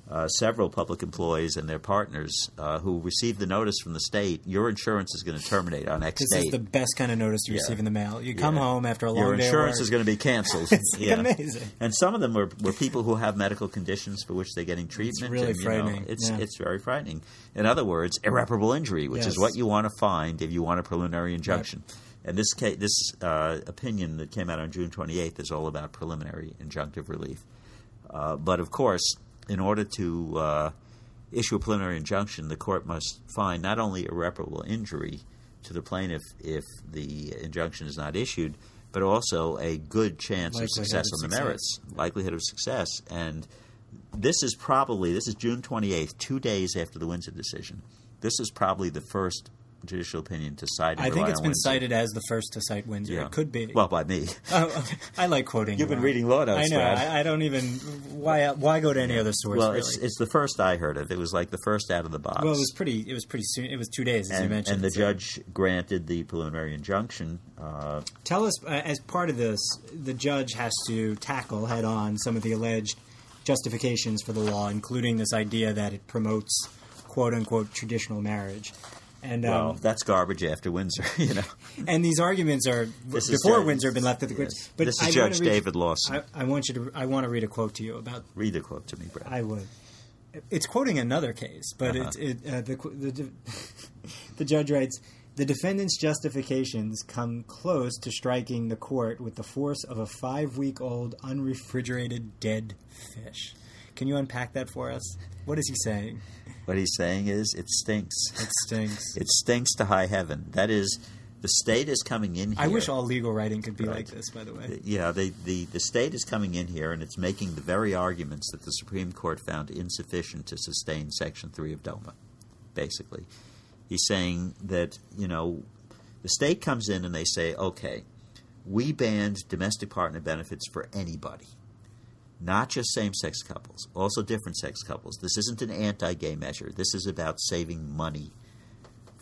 uh, several public employees and their partners uh, who received the notice from the state, your insurance is going to terminate on X This date. is the best kind of notice you Yeah. receive in the mail. You come Yeah. home after a long Your day of insurance is going to be canceled. *laughs* It's like amazing. And some of them were, were people who have medical conditions for which they're getting treatment. really and, you know, frightening, it's yeah. it's very frightening. In other words, irreparable injury, which is what you want to find if you want a preliminary injunction. And this ca- this uh, opinion that came out on June 28th is all about preliminary injunctive relief. Uh, but of course, in order to uh, issue a preliminary injunction, the court must find not only irreparable injury to the plaintiff if the injunction is not issued, but also a good chance of success of on the success. merits, likelihood of success. And this is probably this is June 28th, two days after the Windsor decision. This is probably the first judicial opinion to cite. and I think it's been Windsor. cited as the first to cite Windsor. Yeah. It could be. Well, by me. *laughs* Oh, I like quoting. You've been reading law I know. I, I don't even. Why? Why go to any other source? well, really? it's it's the first I heard of. It was like the first out of the box. well, it was pretty. It was pretty soon. It was two days, as you mentioned. and the so- judge granted the preliminary injunction. Uh, Tell us, uh, as part of this, the judge has to tackle head on some of the alleged justifications for the law, including this idea that it promotes "quote unquote" traditional marriage. And well, um, that's garbage after Windsor, *laughs* you know. and these arguments are *laughs* This before Judge- Windsor have been left at the yes. But This is I Judge read- David Lawson. I, I want you to. I want to read a quote to you about Read the quote to me, Brad. I would. It's quoting another case, but Uh-huh. it, it, uh, the, the, *laughs* the judge writes the defendant's justifications come close to striking the court with the force of a five week old unrefrigerated dead fish. Can you unpack that for us? What is he saying? What he's saying is, it stinks. It stinks. *laughs* It stinks to high heaven. That is, the state is coming in here. I wish all legal writing could be Right. like this, by the way. Yeah, they, the, the state is coming in here and it's making the very arguments that the Supreme Court found insufficient to sustain Section 3 of DOMA, basically. He's saying that, you know, the state comes in and they say, okay, we banned domestic partner benefits for anybody, not just same sex couples, also different sex couples. This isn't an anti gay measure. This is about saving money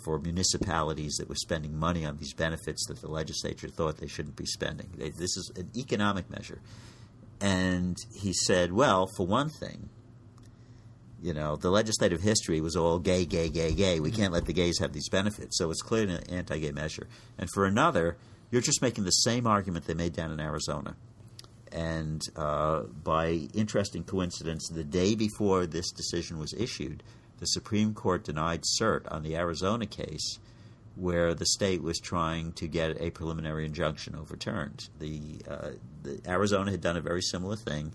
for municipalities that were spending money on these benefits that the legislature thought they shouldn't be spending. This is an economic measure. And he said, well, for one thing, you know, the legislative history was all gay, gay, gay, gay. We can't let the gays have these benefits. So it's clearly an anti gay measure. And for another, you're just making the same argument they made down in Arizona. And uh, by interesting coincidence, the day before this decision was issued, the Supreme Court denied cert on the Arizona case where the state was trying to get a preliminary injunction overturned. The, uh, the Arizona had done a very similar thing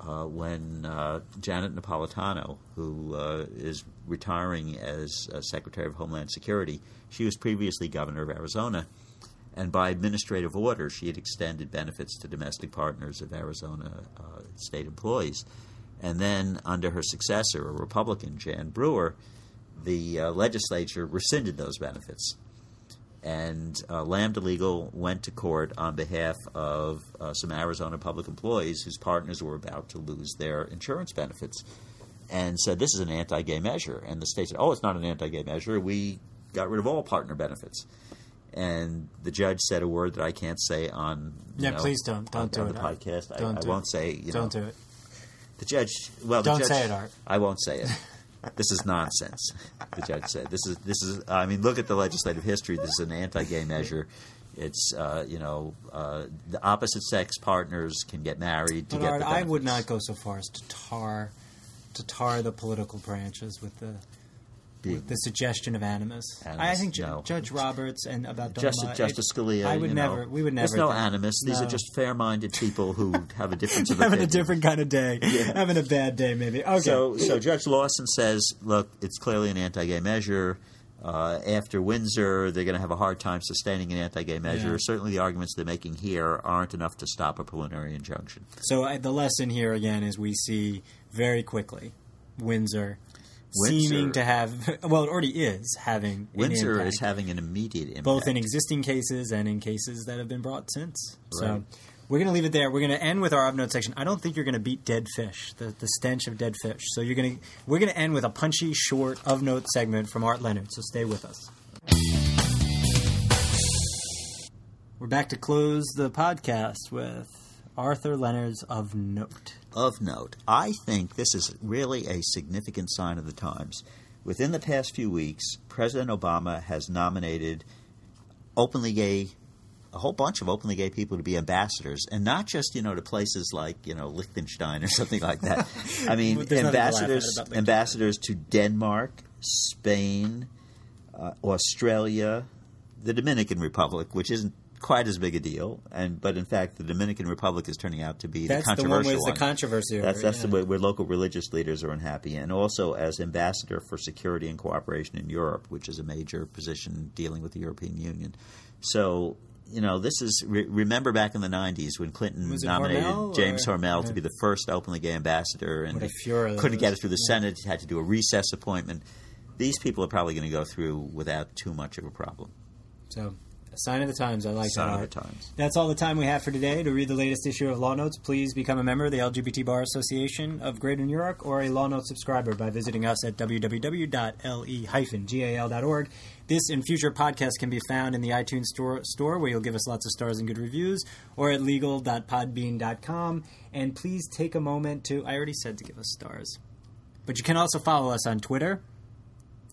uh, when uh, Janet Napolitano, who uh, is retiring as Secretary of Homeland Security, she was previously governor of Arizona, and by administrative order, she had extended benefits to domestic partners of Arizona uh, state employees. And then, under her successor, a Republican, Jan Brewer, the uh, legislature rescinded those benefits. And uh, Lambda Legal went to court on behalf of uh, some Arizona public employees whose partners were about to lose their insurance benefits and said, This is an anti gay measure. And the state said, Oh, it's not an anti gay measure. We got rid of all partner benefits. And the judge said a word that I can't say on yeah, know, please don't don't on, do on it. the podcast. Don't I, do I won't it. say you don't know do it. the judge. Well, the Don't judge, say it, Art. I won't say it. this is nonsense. The judge said this is this is. I mean, look at the legislative history. This is an anti-gay measure. It's uh, you know uh, the opposite sex partners can get married to But get Art, I would not go so far as to tar to tar the political branches with the with the suggestion of animus. Animus, I think no. Judge Roberts and about Justice, Justice Scalia. I would you know, never. We would never. There's no animus. These No. are just fair-minded people who *laughs* have a difference of having a different kind of day, *laughs* having a bad day, maybe. Okay. So, so Judge Lawson says, look, it's clearly an anti-gay measure. Uh, after Windsor, they're going to have a hard time sustaining an anti-gay measure. Yeah. Certainly, the arguments they're making here aren't enough to stop a preliminary injunction. So I, the lesson here again is we see very quickly Windsor, Windsor- seeming to have *laughs* well, it already is having an Windsor impact, is having an immediate impact. both in existing cases and in cases that have been brought since. So we're going to leave it there. We're going to end with our upnote section. I don't think you're going to beat dead fish, the, the stench of dead fish. So you're going to we're going to end with a punchy, short of note segment from Art Leonard. So stay with us. We're back to close the podcast with Arthur Leonard's of note. Of note, I think this is really a significant sign of the times. Within the past few weeks, President Obama has nominated openly gay, a whole bunch of openly gay people to be ambassadors, and not just you know to places like you know Liechtenstein or *laughs* something like that. I mean, There's nothing to laugh at ambassadors, ambassadors to Denmark, Spain, uh, Australia, the Dominican Republic, which isn't quite as big a deal, and but in fact, the Dominican Republic is turning out to be That's the the one controversial with the controversy. over that's that's yeah. the way where local religious leaders are unhappy, and also as ambassador for security and cooperation in Europe, which is a major position dealing with the European Union. So. You know, this is re- remember back in the '90s when Clinton nominated Hormel, James or- Hormel yeah. to be the first openly gay ambassador, and What a they furor that couldn't get it through the Senate. Had to do a recess appointment. These people are probably going to go through without too much of a problem. So, sign of the times. I like Sign that. of the times. That's all the time we have for today. To read the latest issue of Law Notes, please become a member of the LGBT Bar Association of Greater New York or a Law Notes subscriber by visiting us at www.le-gal.org. This and future podcasts can be found in the iTunes store, store where you'll give us lots of stars and good reviews, or at legal.podbean.com. And please take a moment to, I already said to give us stars. But you can also follow us on Twitter.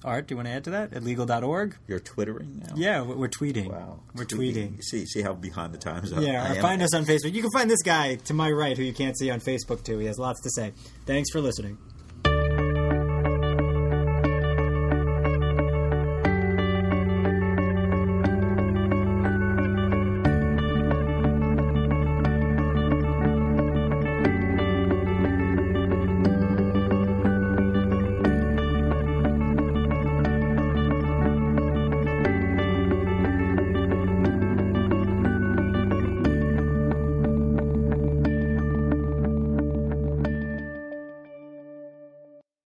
Art, do you want to add to that? At legal.org? You're twittering now. Yeah, we're tweeting. Wow. We're tweeting. See, see how behind the times. I- Yeah, I am. find us on Facebook. You can find this guy to my right who you can't see on Facebook too. He has lots to say. Thanks for listening.